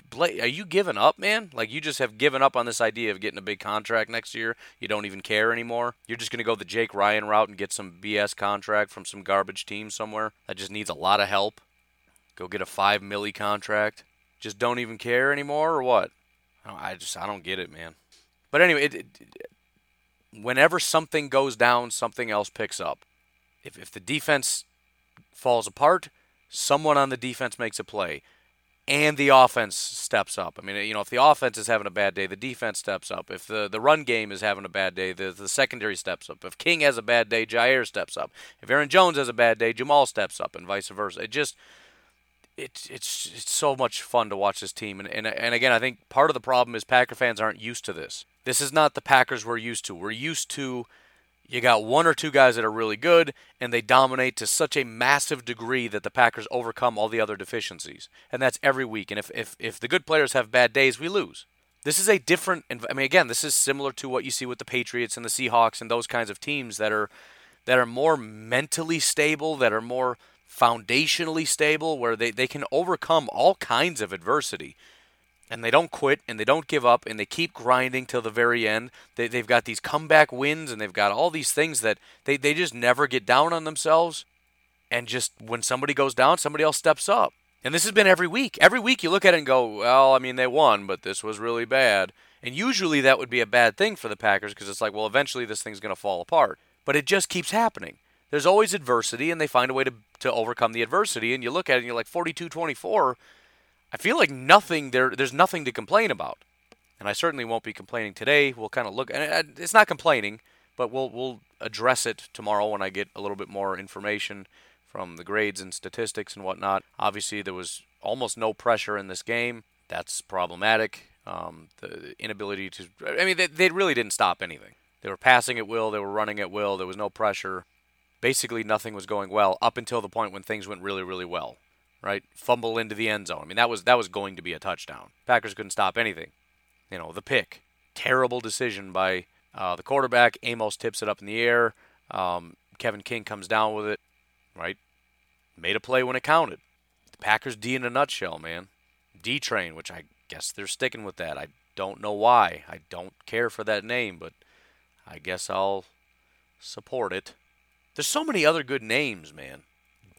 Blake, are you giving up, man? Like, you just have given up on this idea of getting a big contract next year. You don't even care anymore. You're just gonna go the Jake Ryan route and get some BS contract from some garbage team somewhere that just needs a lot of help. Go get a five milli contract. Just don't even care anymore, or what? I just I don't get it, man. But anyway, it, it, whenever something goes down, something else picks up. If, if the defense falls apart, someone on the defense makes a play and the offense steps up. I mean, you know, if the offense is having a bad day, the defense steps up. If the, the run game is having a bad day, the, the secondary steps up. If King has a bad day, Jaire steps up. If Aaron Jones has a bad day, Jamaal steps up, and vice versa. It just it's it's it's so much fun to watch this team. And, and and again, I think part of the problem is Packer fans aren't used to this. This is not the Packers we're used to. We're used to you got one or two guys that are really good and they dominate to such a massive degree that the Packers overcome all the other deficiencies. And that's every week. And if if, if the good players have bad days, we lose. This is a different I mean again, this is similar to what you see with the Patriots and the Seahawks and those kinds of teams that are that are more mentally stable, that are more foundationally stable, where they, they can overcome all kinds of adversity and they don't quit and they don't give up and they keep grinding till the very end. They, they've got these comeback wins and they've got all these things that they, they just never get down on themselves. And just when somebody goes down, somebody else steps up. And this has been every week. Every week you look at it and go, well, I mean, they won, but this was really bad. And usually that would be a bad thing for the Packers because it's like, well, eventually this thing's going to fall apart. But it just keeps happening. There's always adversity, and they find a way to, to overcome the adversity. And you look at it and you're like, 42 24 I feel like nothing there. There's nothing to complain about, and I certainly won't be complaining today. We'll kind of look, and it's not complaining, but we'll we'll address it tomorrow when I get a little bit more information from the grades and statistics and whatnot. Obviously, there was almost no pressure in this game. That's problematic. Um, the inability to, I mean, they, they really didn't stop anything. They were passing at will. They were running at will. There was no pressure. Basically, nothing was going well up until the point when things went really, really well right? Fumble into the end zone. I mean, that was that was going to be a touchdown. Packers couldn't stop anything. You know, the pick, terrible decision by uh, the quarterback. Amos tips it up in the air. Um, Kevin King comes down with it, right? Made a play when it counted. The Packers D in a nutshell, man. D train, which I guess they're sticking with that. I don't know why. I don't care for that name, but I guess I'll support it. There's so many other good names, man.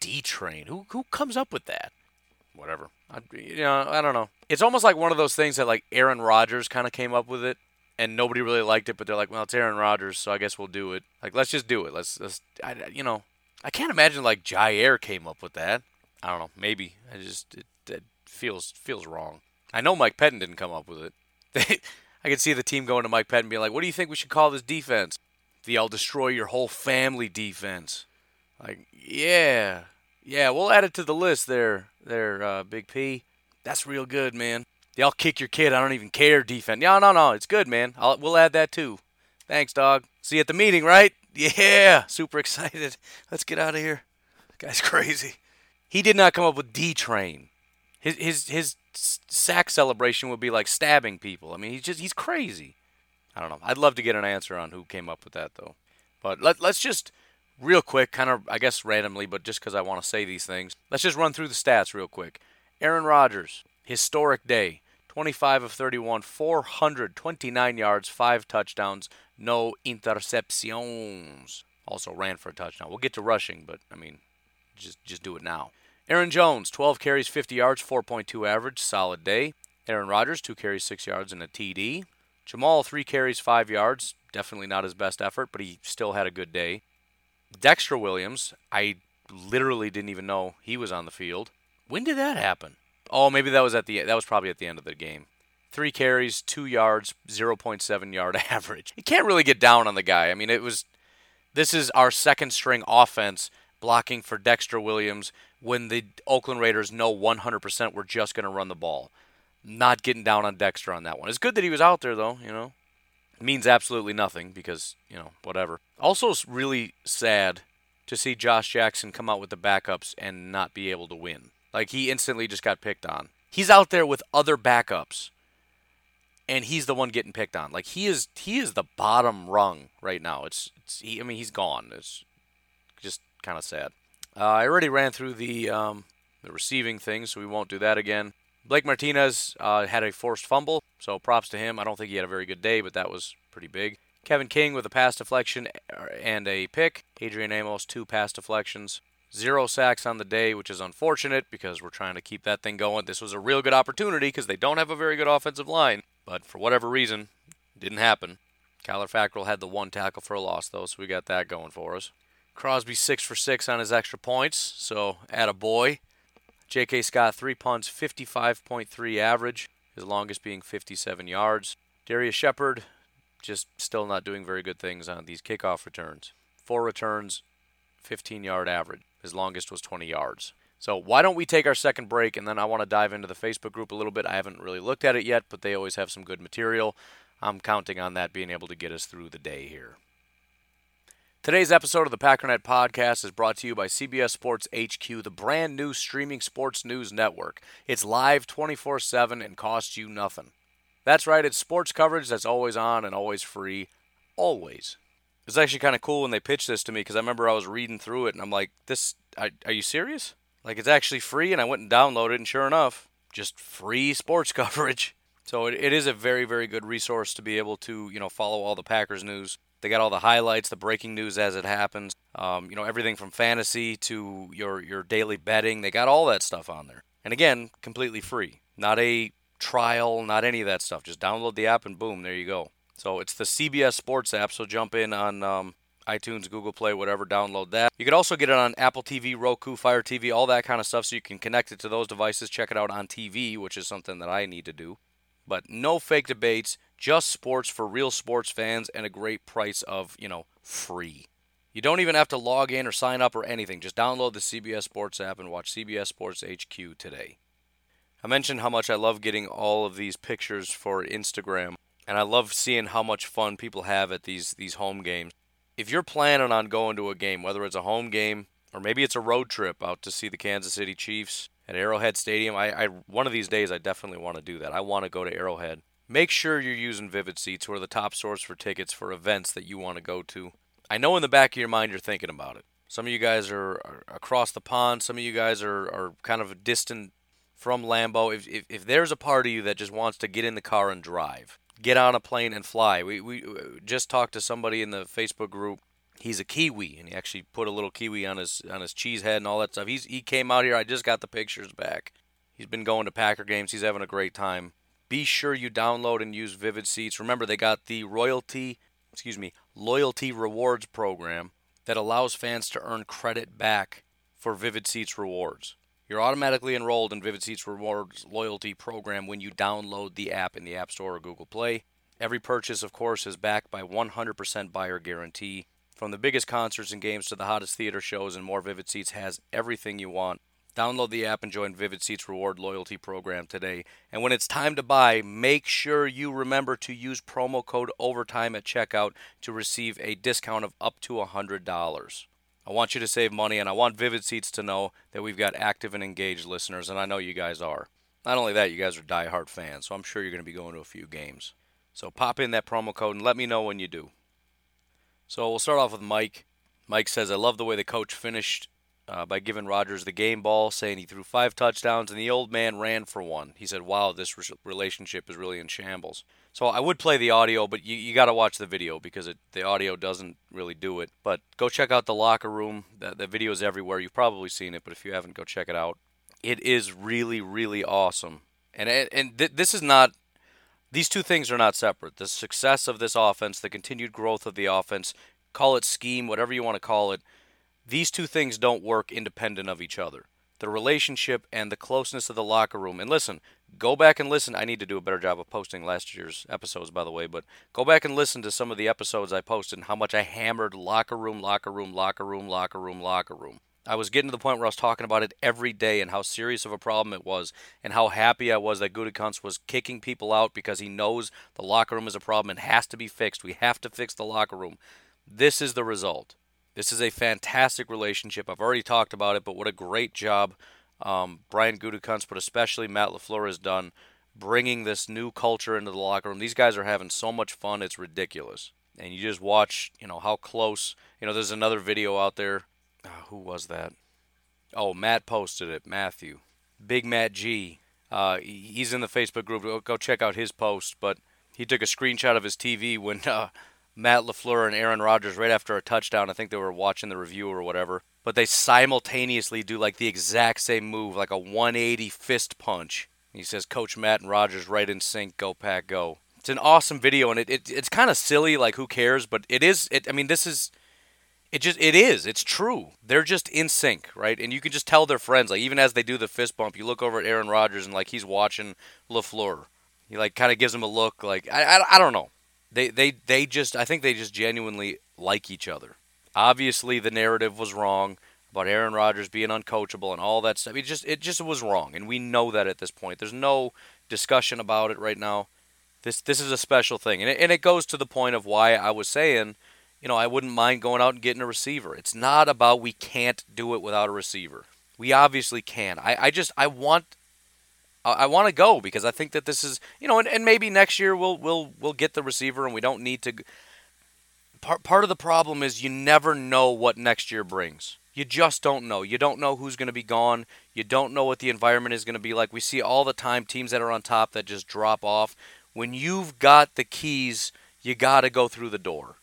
D Train. Who who comes up with that? Whatever. I, you know, I don't know. It's almost like one of those things that like Aaron Rodgers kind of came up with it, and nobody really liked it, but they're like, well, it's Aaron Rodgers, so I guess we'll do it. Like, let's just do it. Let's, let's I, you know, I can't imagine like Jaire came up with that. I don't know. Maybe I just it, it feels feels wrong. I know Mike Pettine didn't come up with it. [laughs] I could see the team going to Mike Pettine being like, "What do you think we should call this defense?" The "I'll destroy your whole family" defense. Like, yeah, yeah, we'll add it to the list there, there, uh, Big P. That's real good, man. "I'll kick your kid, I don't even care" defense. No, no, no, it's good, man. I'll, we'll add that too. Thanks, dog. See you at the meeting, right? Yeah, [laughs] super excited. Let's get out of here. guy's crazy. He did not come up with D Train. His his his sack celebration would be like stabbing people. I mean, he's just he's crazy. I don't know. I'd love to get an answer on who came up with that though. But let let's just real quick, kind of I guess randomly, but just because I want to say these things, let's just run through the stats real quick. Aaron Rodgers, historic day. 25 of 31, 429 yards, 5 touchdowns, no interceptions. Also ran for a touchdown. We'll get to rushing, but I mean, just just do it now. Aaron Jones, 12 carries, 50 yards, 4.2 average, solid day. Aaron Rodgers, 2 carries, 6 yards, and a TD. Jamaal, 3 carries, 5 yards. Definitely not his best effort, but he still had a good day. Dexter Williams, I literally didn't even know he was on the field. When did that happen? Oh, maybe that was at the that was probably at the end of the game. Three carries, two yards, 0.7 yard [laughs] average. You can't really get down on the guy. I mean, it was. This is our second string offense blocking for Dexter Williams when the Oakland Raiders know 100% we're just going to run the ball. Not getting down on Dexter on that one. It's good that he was out there, though, you know. Means absolutely nothing because, you know, whatever. Also, it's really sad to see Josh Jackson come out with the backups and not be able to win. Like, he instantly just got picked on. He's out there with other backups and he's the one getting picked on. Like he is he is the bottom rung right now. It's, it's he, I mean he's gone. It's just kind of sad. Uh, I already ran through the um, the receiving thing, so we won't do that again. Blake Martinez uh, had a forced fumble, so props to him. I don't think he had a very good day, but that was pretty big. Kevin King with a pass deflection uh, and a pick. Adrian Amos, two pass deflections. Zero sacks on the day, which is unfortunate because we're trying to keep that thing going. This was a real good opportunity because they don't have a very good offensive line, but for whatever reason, didn't happen. Kyler Fackrell had the one tackle for a loss, though, so we got that going for us. Crosby six for six on his extra points, so add a boy. J.K. Scott three punts, 55.3 average, his longest being 57 yards. Darrius Shepherd just still not doing very good things on these kickoff returns. Four returns, 15 yard average. His longest was 20 yards. So why don't we take our second break and then I want to dive into the Facebook group a little bit. I haven't really looked at it yet, but they always have some good material. I'm counting on that being able to get us through the day here. Today's episode of the Packernet Podcast is brought to you by CBS Sports HQ, the brand new streaming sports news network. It's live 24 7 and costs you nothing. That's right, it's sports coverage that's always on and always free. Always. It's actually kind of cool when they pitched this to me because I remember I was reading through it and I'm like, "This, are, are you serious? Like it's actually free?" And I went and downloaded and sure enough, just free sports [laughs] coverage. So it, it is a very, very good resource to be able to, you know, follow all the Packers news they got all the highlights, the breaking news as it happens. Um, you know, everything from fantasy to your your daily betting. They got all that stuff on there. And again, completely free. Not a trial, not any of that stuff. Just download the app and boom, there you go. So it's the CBS Sports app. So jump in on um, iTunes, Google Play, whatever, download that. You can also get it on Apple TV, Roku, Fire TV, all that kind of stuff so you can connect it to those devices, check it out on TV, which is something that I need to do. But no fake debates, just sports for real sports fans and a great price of, you know, free. You don't even have to log in or sign up or anything. Just download the CBS Sports app and watch CBS Sports HQ today. I mentioned how much I love getting all of these pictures for Instagram, and I love seeing how much fun people have at these these home games. If you're planning on going to a game, whether it's a home game or maybe it's a road trip out to see the Kansas City Chiefs at Arrowhead Stadium, I, I one of these days I definitely want to do that. I want to go to Arrowhead. Make sure you're using Vivid Seats, who are the top source for tickets for events that you want to go to. I know in the back of your mind you're thinking about it. Some of you guys are, are across the pond. Some of you guys are, are kind of distant from Lambeau. If, if, if there's a part of you that just wants to get in the car and drive, get on a plane and fly. We we uh, just talked to somebody in the Facebook group. He's a Kiwi, and he actually put a little Kiwi on his on his cheese head and all that stuff. He's he came out here. I just got the pictures back. He's been going to Packer games. He's having a great time. Be sure you download and use Vivid Seats. Remember, they got the royalty, excuse me, loyalty rewards program that allows fans to earn credit back for Vivid Seats rewards. You're automatically enrolled in Vivid Seats Rewards loyalty program when you download the app in the App Store or Google Play. Every purchase, of course, is backed by 100% buyer guarantee. From the biggest concerts and games to the hottest theater shows and more, Vivid Seats has everything you want. Download the app and join Vivid Seats Reward Loyalty Program today. And when it's time to buy, make sure you remember to use promo code OVERTIME at checkout to receive a discount of up to $100. I want you to save money, and I want Vivid Seats to know that we've got active and engaged listeners, and I know you guys are. Not only that, you guys are die-hard fans, so I'm sure you're going to be going to a few games. So pop in that promo code and let me know when you do. So we'll start off with Mike. Mike says, I love the way the coach finished uh, by giving Rodgers the game ball, saying he threw five touchdowns and the old man ran for one. He said, Wow, this re- relationship is really in shambles. So I would play the audio, but you, you got to watch the video because it, the audio doesn't really do it. But go check out the locker room. The, the video is everywhere. You've probably seen it, but if you haven't, go check it out. It is really, really awesome. And, and th- this is not these two things are not separate. The success of this offense, the continued growth of the offense, call it scheme, whatever you want to call it, these two things don't work independent of each other. The relationship and the closeness of the locker room. And listen, go back and listen. I need to do a better job of posting last year's episodes, by the way, but go back and listen to some of the episodes I posted and how much I hammered locker room, locker room, locker room, locker room, locker room. I was getting to the point where I was talking about it every day and how serious of a problem it was, and how happy I was that Gutekunst was kicking people out because he knows the locker room is a problem and has to be fixed. We have to fix the locker room. This is the result. This is a fantastic relationship. I've already talked about it, but what a great job um, Brian Gutekunst, but especially Matt LaFleur has done bringing this new culture into the locker room. These guys are having so much fun, it's ridiculous. And you just watch, you know, how close. You know, there's another video out there uh, who was that? Oh, Matt posted it. Matthew, Big Matt G. Uh, he's in the Facebook group. Go check out his post. But he took a screenshot of his TV when uh, Matt LaFleur and Aaron Rodgers, right after a touchdown, I think they were watching the review or whatever, but they simultaneously do like the exact same move, like a 180 fist punch. He says, Coach Matt and Rodgers right in sync. Go pack, go. It's an awesome video, and it, it it's kind of silly, like who cares? But it is. It, I mean, this is it just it is. It's true. They're just in sync, right? And you can just tell their friends. Like even as they do the fist bump, you look over at Aaron Rodgers and like he's watching LaFleur. He like kind of gives him a look. Like I, I I don't know. They they they just I think they just genuinely like each other. Obviously, the narrative was wrong about Aaron Rodgers being uncoachable and all that stuff. It just it just was wrong, and we know that at this point. There's no discussion about it right now. This this is a special thing, and it, and it goes to the point of why I was saying you know, I wouldn't mind going out and getting a receiver. It's not about we can't do it without a receiver. We obviously can. I, I just I want I, want to go because I think that this is you know, and, and maybe next year we'll we'll we'll get the receiver and we don't need to. Part part of the problem is you never know what next year brings. You just don't know. You don't know who's going to be gone. You don't know what the environment is going to be like. We see all the time teams that are on top that just drop off. When you've got the keys, you got to go through the door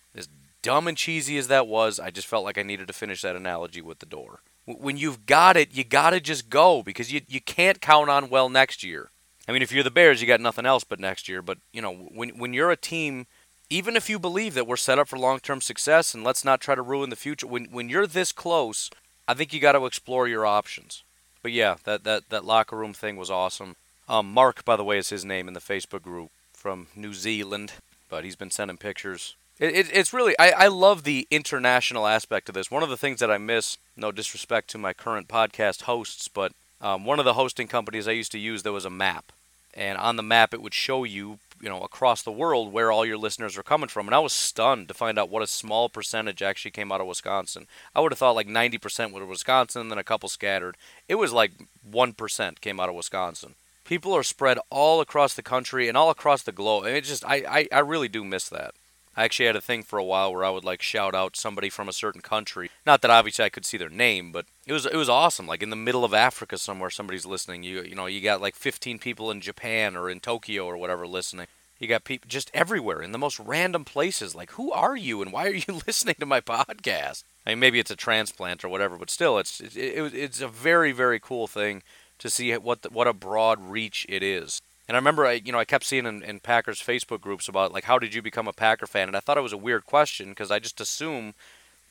dumb and cheesy as that was, I just felt like I needed to finish that analogy with the door. When you've got it, you got to just go because you, you can't count on well next year. I mean, if you're the Bears, you got nothing else but next year. But, you know, when, when you're a team, even if you believe that we're set up for long term success and let's not try to ruin the future, when, when you're this close, I think you got to explore your options. But yeah, that, that, that locker room thing was awesome. Um, Mark, by the way, is his name in the Facebook group from New Zealand, but he's been sending pictures it, it, it's really I, I love the international aspect of this. One of the things that I miss, no disrespect to my current podcast hosts, but um, one of the hosting companies I used to use there was a map, and on the map it would show you you know across the world where all your listeners are coming from, and I was stunned to find out what a small percentage actually came out of Wisconsin. I would have thought like 90% were Wisconsin, and then a couple scattered. It was like one percent came out of Wisconsin people are spread all across the country and all across the globe. And it just I, I, I really do miss that. I actually had a thing for a while where I would like shout out somebody from a certain country. Not that obviously I could see their name, but it was it was awesome. Like in the middle of Africa somewhere, somebody's listening. You you know you got like 15 people in Japan or in Tokyo or whatever listening. You got people just everywhere in the most random places. Like, who are you and why are you [laughs] listening to my podcast? I mean, maybe it's a transplant or whatever, but still, it's it, it, it's a very very cool thing to see what the, what a broad reach it is. And I remember, I you know, I kept seeing in, in Packers Facebook groups about like, how did you become a Packer fan? And I thought it was a weird question because I just assume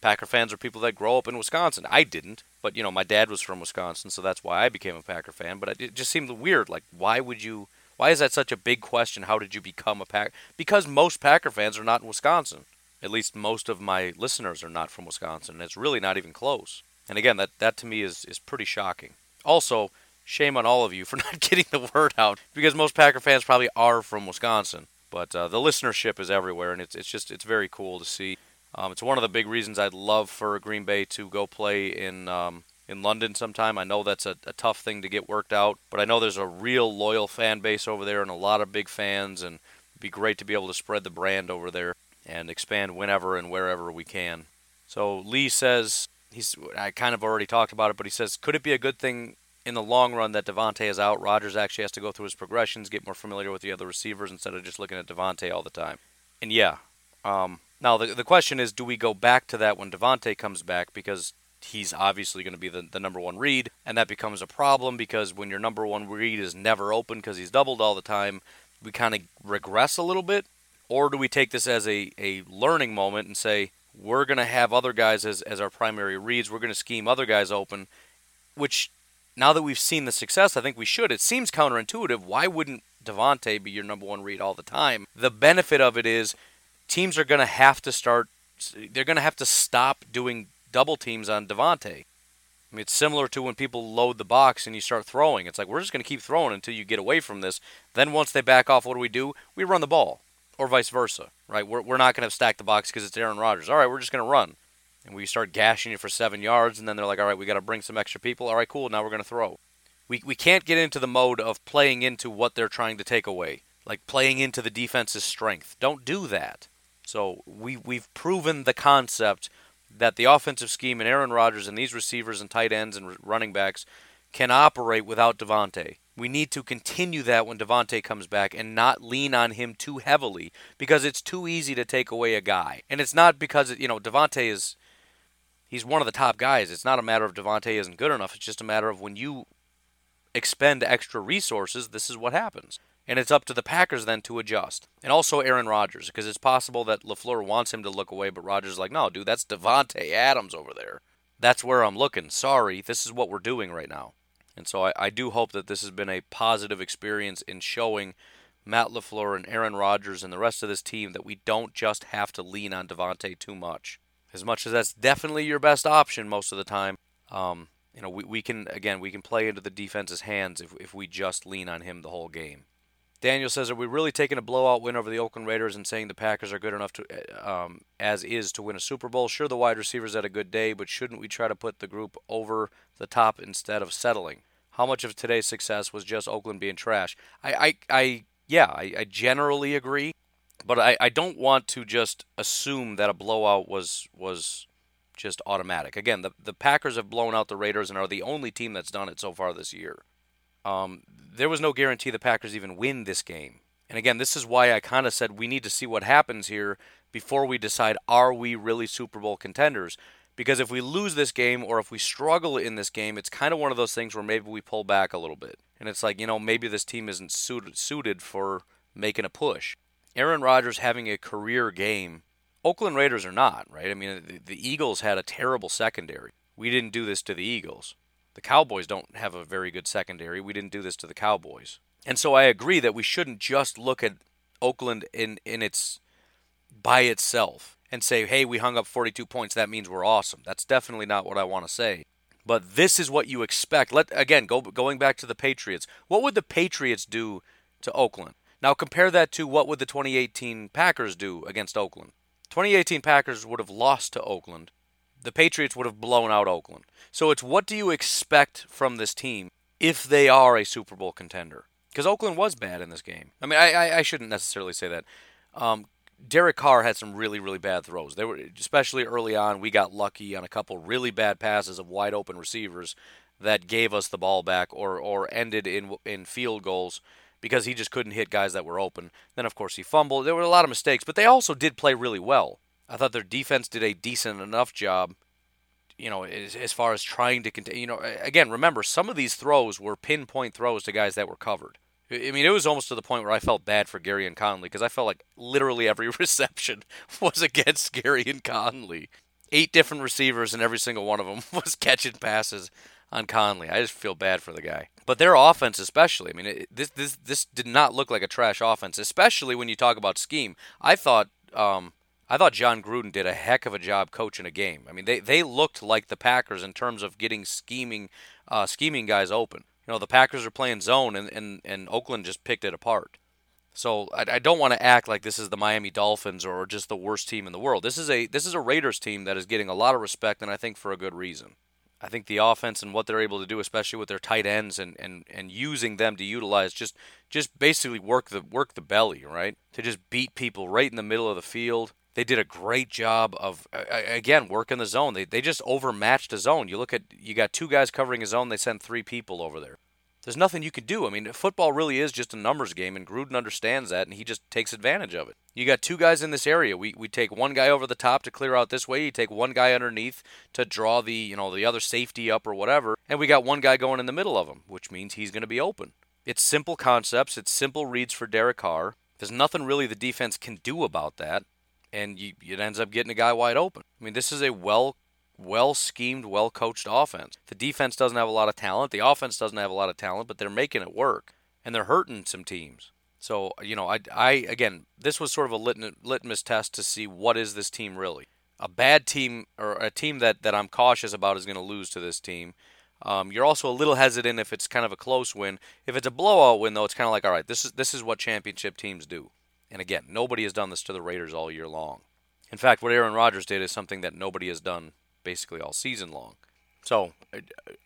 Packer fans are people that grow up in Wisconsin. I didn't, but you know, my dad was from Wisconsin, so that's why I became a Packer fan. But it just seemed weird. Like, why would you? Why is that such a big question? How did you become a Packer? Because most Packer fans are not in Wisconsin. At least most of my listeners are not from Wisconsin. It's really not even close. And again, that, that to me is, is pretty shocking. Also, shame on all of you for [laughs] not getting the word out because most Packer fans probably are from Wisconsin. But uh, the listenership is everywhere, and it's, it's just it's very cool to see. Um, it's one of the big reasons I'd love for Green Bay to go play in um, in London sometime. I know that's a, a tough thing to get worked out, but I know there's a real loyal fan base over there and a lot of big fans, and it'd be great to be able to spread the brand over there and expand whenever and wherever we can. So Lee says he's I kind of already talked about it, but he says could it be a good thing in the long run that Davante is out? Rodgers actually has to go through his progressions, get more familiar with the other receivers instead of just looking at Davante all the time. And yeah, um, now the the question is, do we go back to that when Davante comes back because he's obviously going to be the, the number one read, and that becomes a problem because when your number one read is never open because he's doubled all the time, we kind of regress a little bit or do we take this as a, a learning moment and say, we're going to have other guys as, as our primary reads, we're going to scheme other guys open, which now that we've seen the success, I think we should. It seems counterintuitive. Why wouldn't Davante be your number one read all the time? The benefit of it is teams are going to have to start, they're going to have to stop doing double teams on Davante. I mean, it's similar to when people load the box and you start throwing. It's like, we're just going to keep throwing until you get away from this. Then once they back off, what do we do? We run the ball or vice versa, right? We're, we're not going to stack the box because it's Aaron Rodgers. All right, we're just going to run. And we start gashing you for seven yards, and then they're like, all right, we got to bring some extra people. All right, cool, now we're going to throw. We, we can't get into the mode of playing into what they're trying to take away, like playing into the defense's strength. Don't do that. So we, we've proven the concept that the offensive scheme and Aaron Rodgers and these receivers and tight ends and running backs can operate without Davante. We need to continue that when Davante comes back and not lean on him too heavily because it's too easy to take away a guy. And it's not because you know Davante is he's one of the top guys. It's not a matter of Davante isn't good enough. It's just a matter of when you expend extra resources, this is what happens. And it's up to the Packers then to adjust. And also Aaron Rodgers, because it's possible that LaFleur wants him to look away, but Rodgers is like, no, dude, that's Davante Adams over there. That's where I'm looking. Sorry, this is what we're doing right now. And so I, I do hope that this has been a positive experience in showing Matt LaFleur and Aaron Rodgers and the rest of this team that we don't just have to lean on Davante too much. As much as that's definitely your best option most of the time, um, you know, we, we can, again, we can play into the defense's hands if, if we just lean on him the whole game. Daniel says, Are we really taking a blowout win over the Oakland Raiders and saying the Packers are good enough to, um, as is to win a Super Bowl? Sure, the wide receivers had a good day, but shouldn't we try to put the group over the top instead of settling? how much of today's success was just Oakland being trash. I, I, I yeah, I, I generally agree, but I, I don't want to just assume that a blowout was was just automatic. Again, the the Packers have blown out the Raiders and are the only team that's done it so far this year. Um, there was no guarantee the Packers even win this game. And again, this is why I kind of said we need to see what happens here before we decide are we really Super Bowl contenders because if we lose this game or if we struggle in this game, it's kind of one of those things where maybe we pull back a little bit. And it's like, you know, maybe this team isn't suited suited for making a push. Aaron Rodgers having a career game, Oakland Raiders are not, right? I mean, the, the Eagles had a terrible secondary. We didn't do this to the Eagles. The Cowboys don't have a very good secondary. We didn't do this to the Cowboys. And so I agree that we shouldn't just look at Oakland in in its by itself and say, hey, we hung up 42 points, that means we're awesome. That's definitely not what I want to say. But this is what you expect. Let again go going back to the Patriots. What would the Patriots do to Oakland? Now compare that to what would the 2018 Packers do against Oakland? 2018 Packers would have lost to Oakland. The Patriots would have blown out Oakland. So it's what do you expect from this team if they are a Super Bowl contender? Because Oakland was bad in this game. I mean, I, I, I shouldn't necessarily say that. Um, Derek Carr had some really, really bad throws. They were especially early on. We got lucky on a couple really bad passes of wide open receivers that gave us the ball back or or ended in in field goals because he just couldn't hit guys that were open. Then, of course, he fumbled. There were a lot of mistakes, but they also did play really well. I thought their defense did a decent enough job, you know, as, as far as trying to contain. You know, again, remember, some of these throws were pinpoint throws to guys that were covered. I mean, it was almost to the point where I felt bad for Gareon Conley because I felt like literally every [laughs] reception was against Gareon Conley. Eight different receivers, and every single one of them [laughs] was catching passes on Conley. I just feel bad for the guy. But their offense, especially, I mean, it, this this this did not look like a trash offense, especially when you talk about scheme. I thought um, I thought Jon Gruden did a heck of a job coaching a game. I mean, they they looked like the Packers in terms of getting scheming uh, scheming guys open. You know, the Packers are playing zone, and and, and Oakland just picked it apart. So I, I don't want to act like this is the Miami Dolphins or just the worst team in the world. This is a this is a Raiders team that is getting a lot of respect, and I think for a good reason. I think the offense and what they're able to do, especially with their tight ends and, and, and using them to utilize just just basically work the work the belly, right? To just beat people right in the middle of the field. They did a great job of again working the zone. They they just overmatched the zone. You look at you got two guys covering a zone. They sent three people over there there's nothing you can do. I mean, football really is just a numbers game, and Gruden understands that, and he just takes advantage of it. You got two guys in this area. We, we take one guy over the top to clear out this way. You take one guy underneath to draw the you know the other safety up or whatever, and we got one guy going in the middle of them, which means he's going to be open. It's simple concepts. It's simple reads for Derek Carr. There's nothing really the defense can do about that, and you, it ends up getting a guy wide open. I mean, this is a well well schemed, well coached offense. The defense doesn't have a lot of talent. The offense doesn't have a lot of talent, but they're making it work, and they're hurting some teams. So you know, I, I again, this was sort of a litmus, litmus test to see what is this team really. A bad team or a team that, that I'm cautious about is going to lose to this team. Um, you're also a little hesitant if it's kind of a close win. If it's a blowout win, though, it's kind of like, all right, this is this is what championship teams do. And again, nobody has done this to the Raiders all year long. In fact, what Aaron Rodgers did is something that nobody has done basically all season long. So,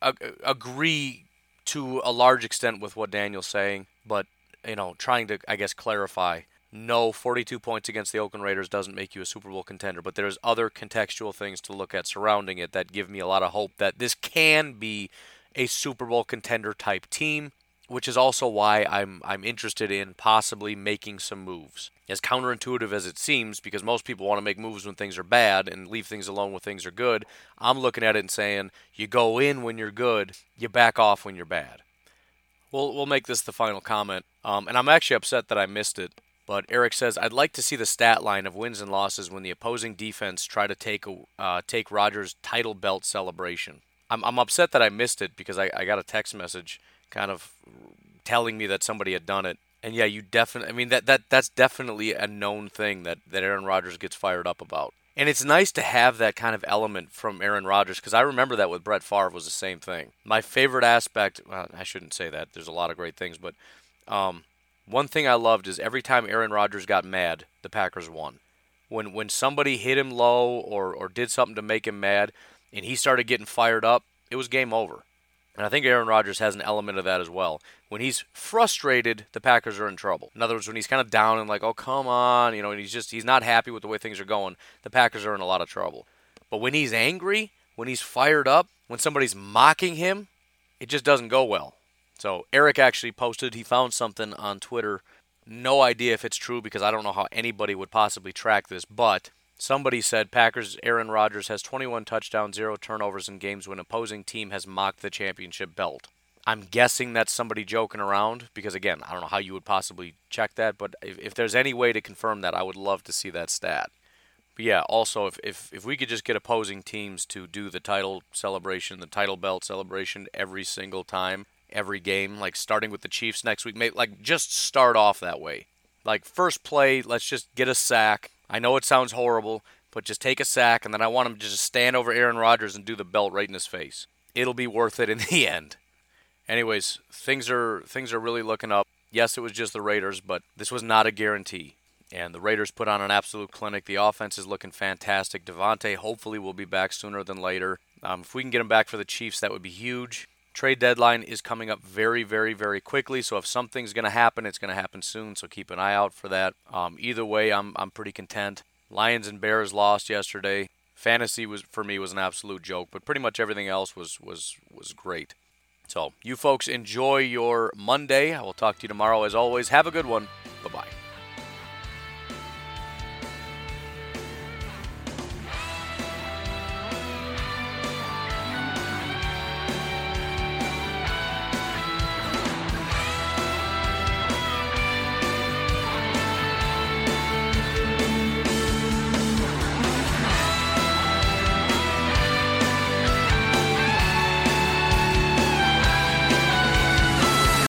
I, agree to a large extent with what Daniel's saying, but you know, trying to I guess clarify. No, 42 points against the Oakland Raiders doesn't make you a Super Bowl contender, but there's other contextual things to look at surrounding it that give me a lot of hope that this can be a Super Bowl contender type team which is also why I'm I'm interested in possibly making some moves. As counterintuitive as it seems, because most people want to make moves when things are bad and leave things alone when things are good, I'm looking at it and saying you go in when you're good, you back off when you're bad. We'll we'll make this the final comment, um, and I'm actually upset that I missed it. But Eric says I'd like to see the stat line of wins and losses when the opposing defense try to take uh, take Rodgers' title belt celebration. I'm, I'm upset that I missed it because I, I got a text message kind of telling me that somebody had done it. And yeah, you definitely. I mean that that that's definitely a known thing that that Aaron Rodgers gets fired up about. And it's nice to have that kind of element from Aaron Rodgers because I remember that with Brett Favre was the same thing. My favorite aspect, well, I shouldn't say that. There's a lot of great things, but um, one thing I loved is every time Aaron Rodgers got mad, the Packers won. When when somebody hit him low or or did something to make him mad, and he started getting fired up, it was game over. And I think Aaron Rodgers has an element of that as well. When he's frustrated, the Packers are in trouble. In other words, when he's kind of down and like, "Oh, come on," you know, and he's just he's not happy with the way things are going, the Packers are in a lot of trouble. But when he's angry, when he's fired up, when somebody's mocking him, it just doesn't go well. So Eric actually posted he found something on Twitter. No idea if it's true because I don't know how anybody would possibly track this, but Somebody said Packers Aaron Rodgers has 21 touchdowns, zero turnovers in games when opposing team has mocked the championship belt. I'm guessing that's somebody joking around because again, I don't know how you would possibly check that, but if, if there's any way to confirm that, I would love to see that stat. But yeah, also if, if if we could just get opposing teams to do the title celebration, the title belt celebration every single time, every game, like starting with the Chiefs next week, maybe like just start off that way. Like first play, let's just get a sack, I know it sounds horrible, but just take a sack, and then I want him to just stand over Aaron Rodgers and do the belt right in his face. It'll be worth it in [laughs] the end. Anyways, things are things are really looking up. Yes, it was just the Raiders, but this was not a guarantee. And the Raiders put on an absolute clinic. The offense is looking fantastic. Davante hopefully will be back sooner than later. Um, if we can get him back for the Chiefs, that would be huge. Trade deadline is coming up very, very, very quickly. So if something's going to happen, it's going to happen soon. So keep an eye out for that. Um, either way, I'm I'm pretty content. Lions and Bears lost yesterday. Fantasy was for me was an absolute joke, but pretty much everything else was was was great. So, you folks enjoy your Monday. I will talk to you tomorrow as always. Have a good one. Bye bye.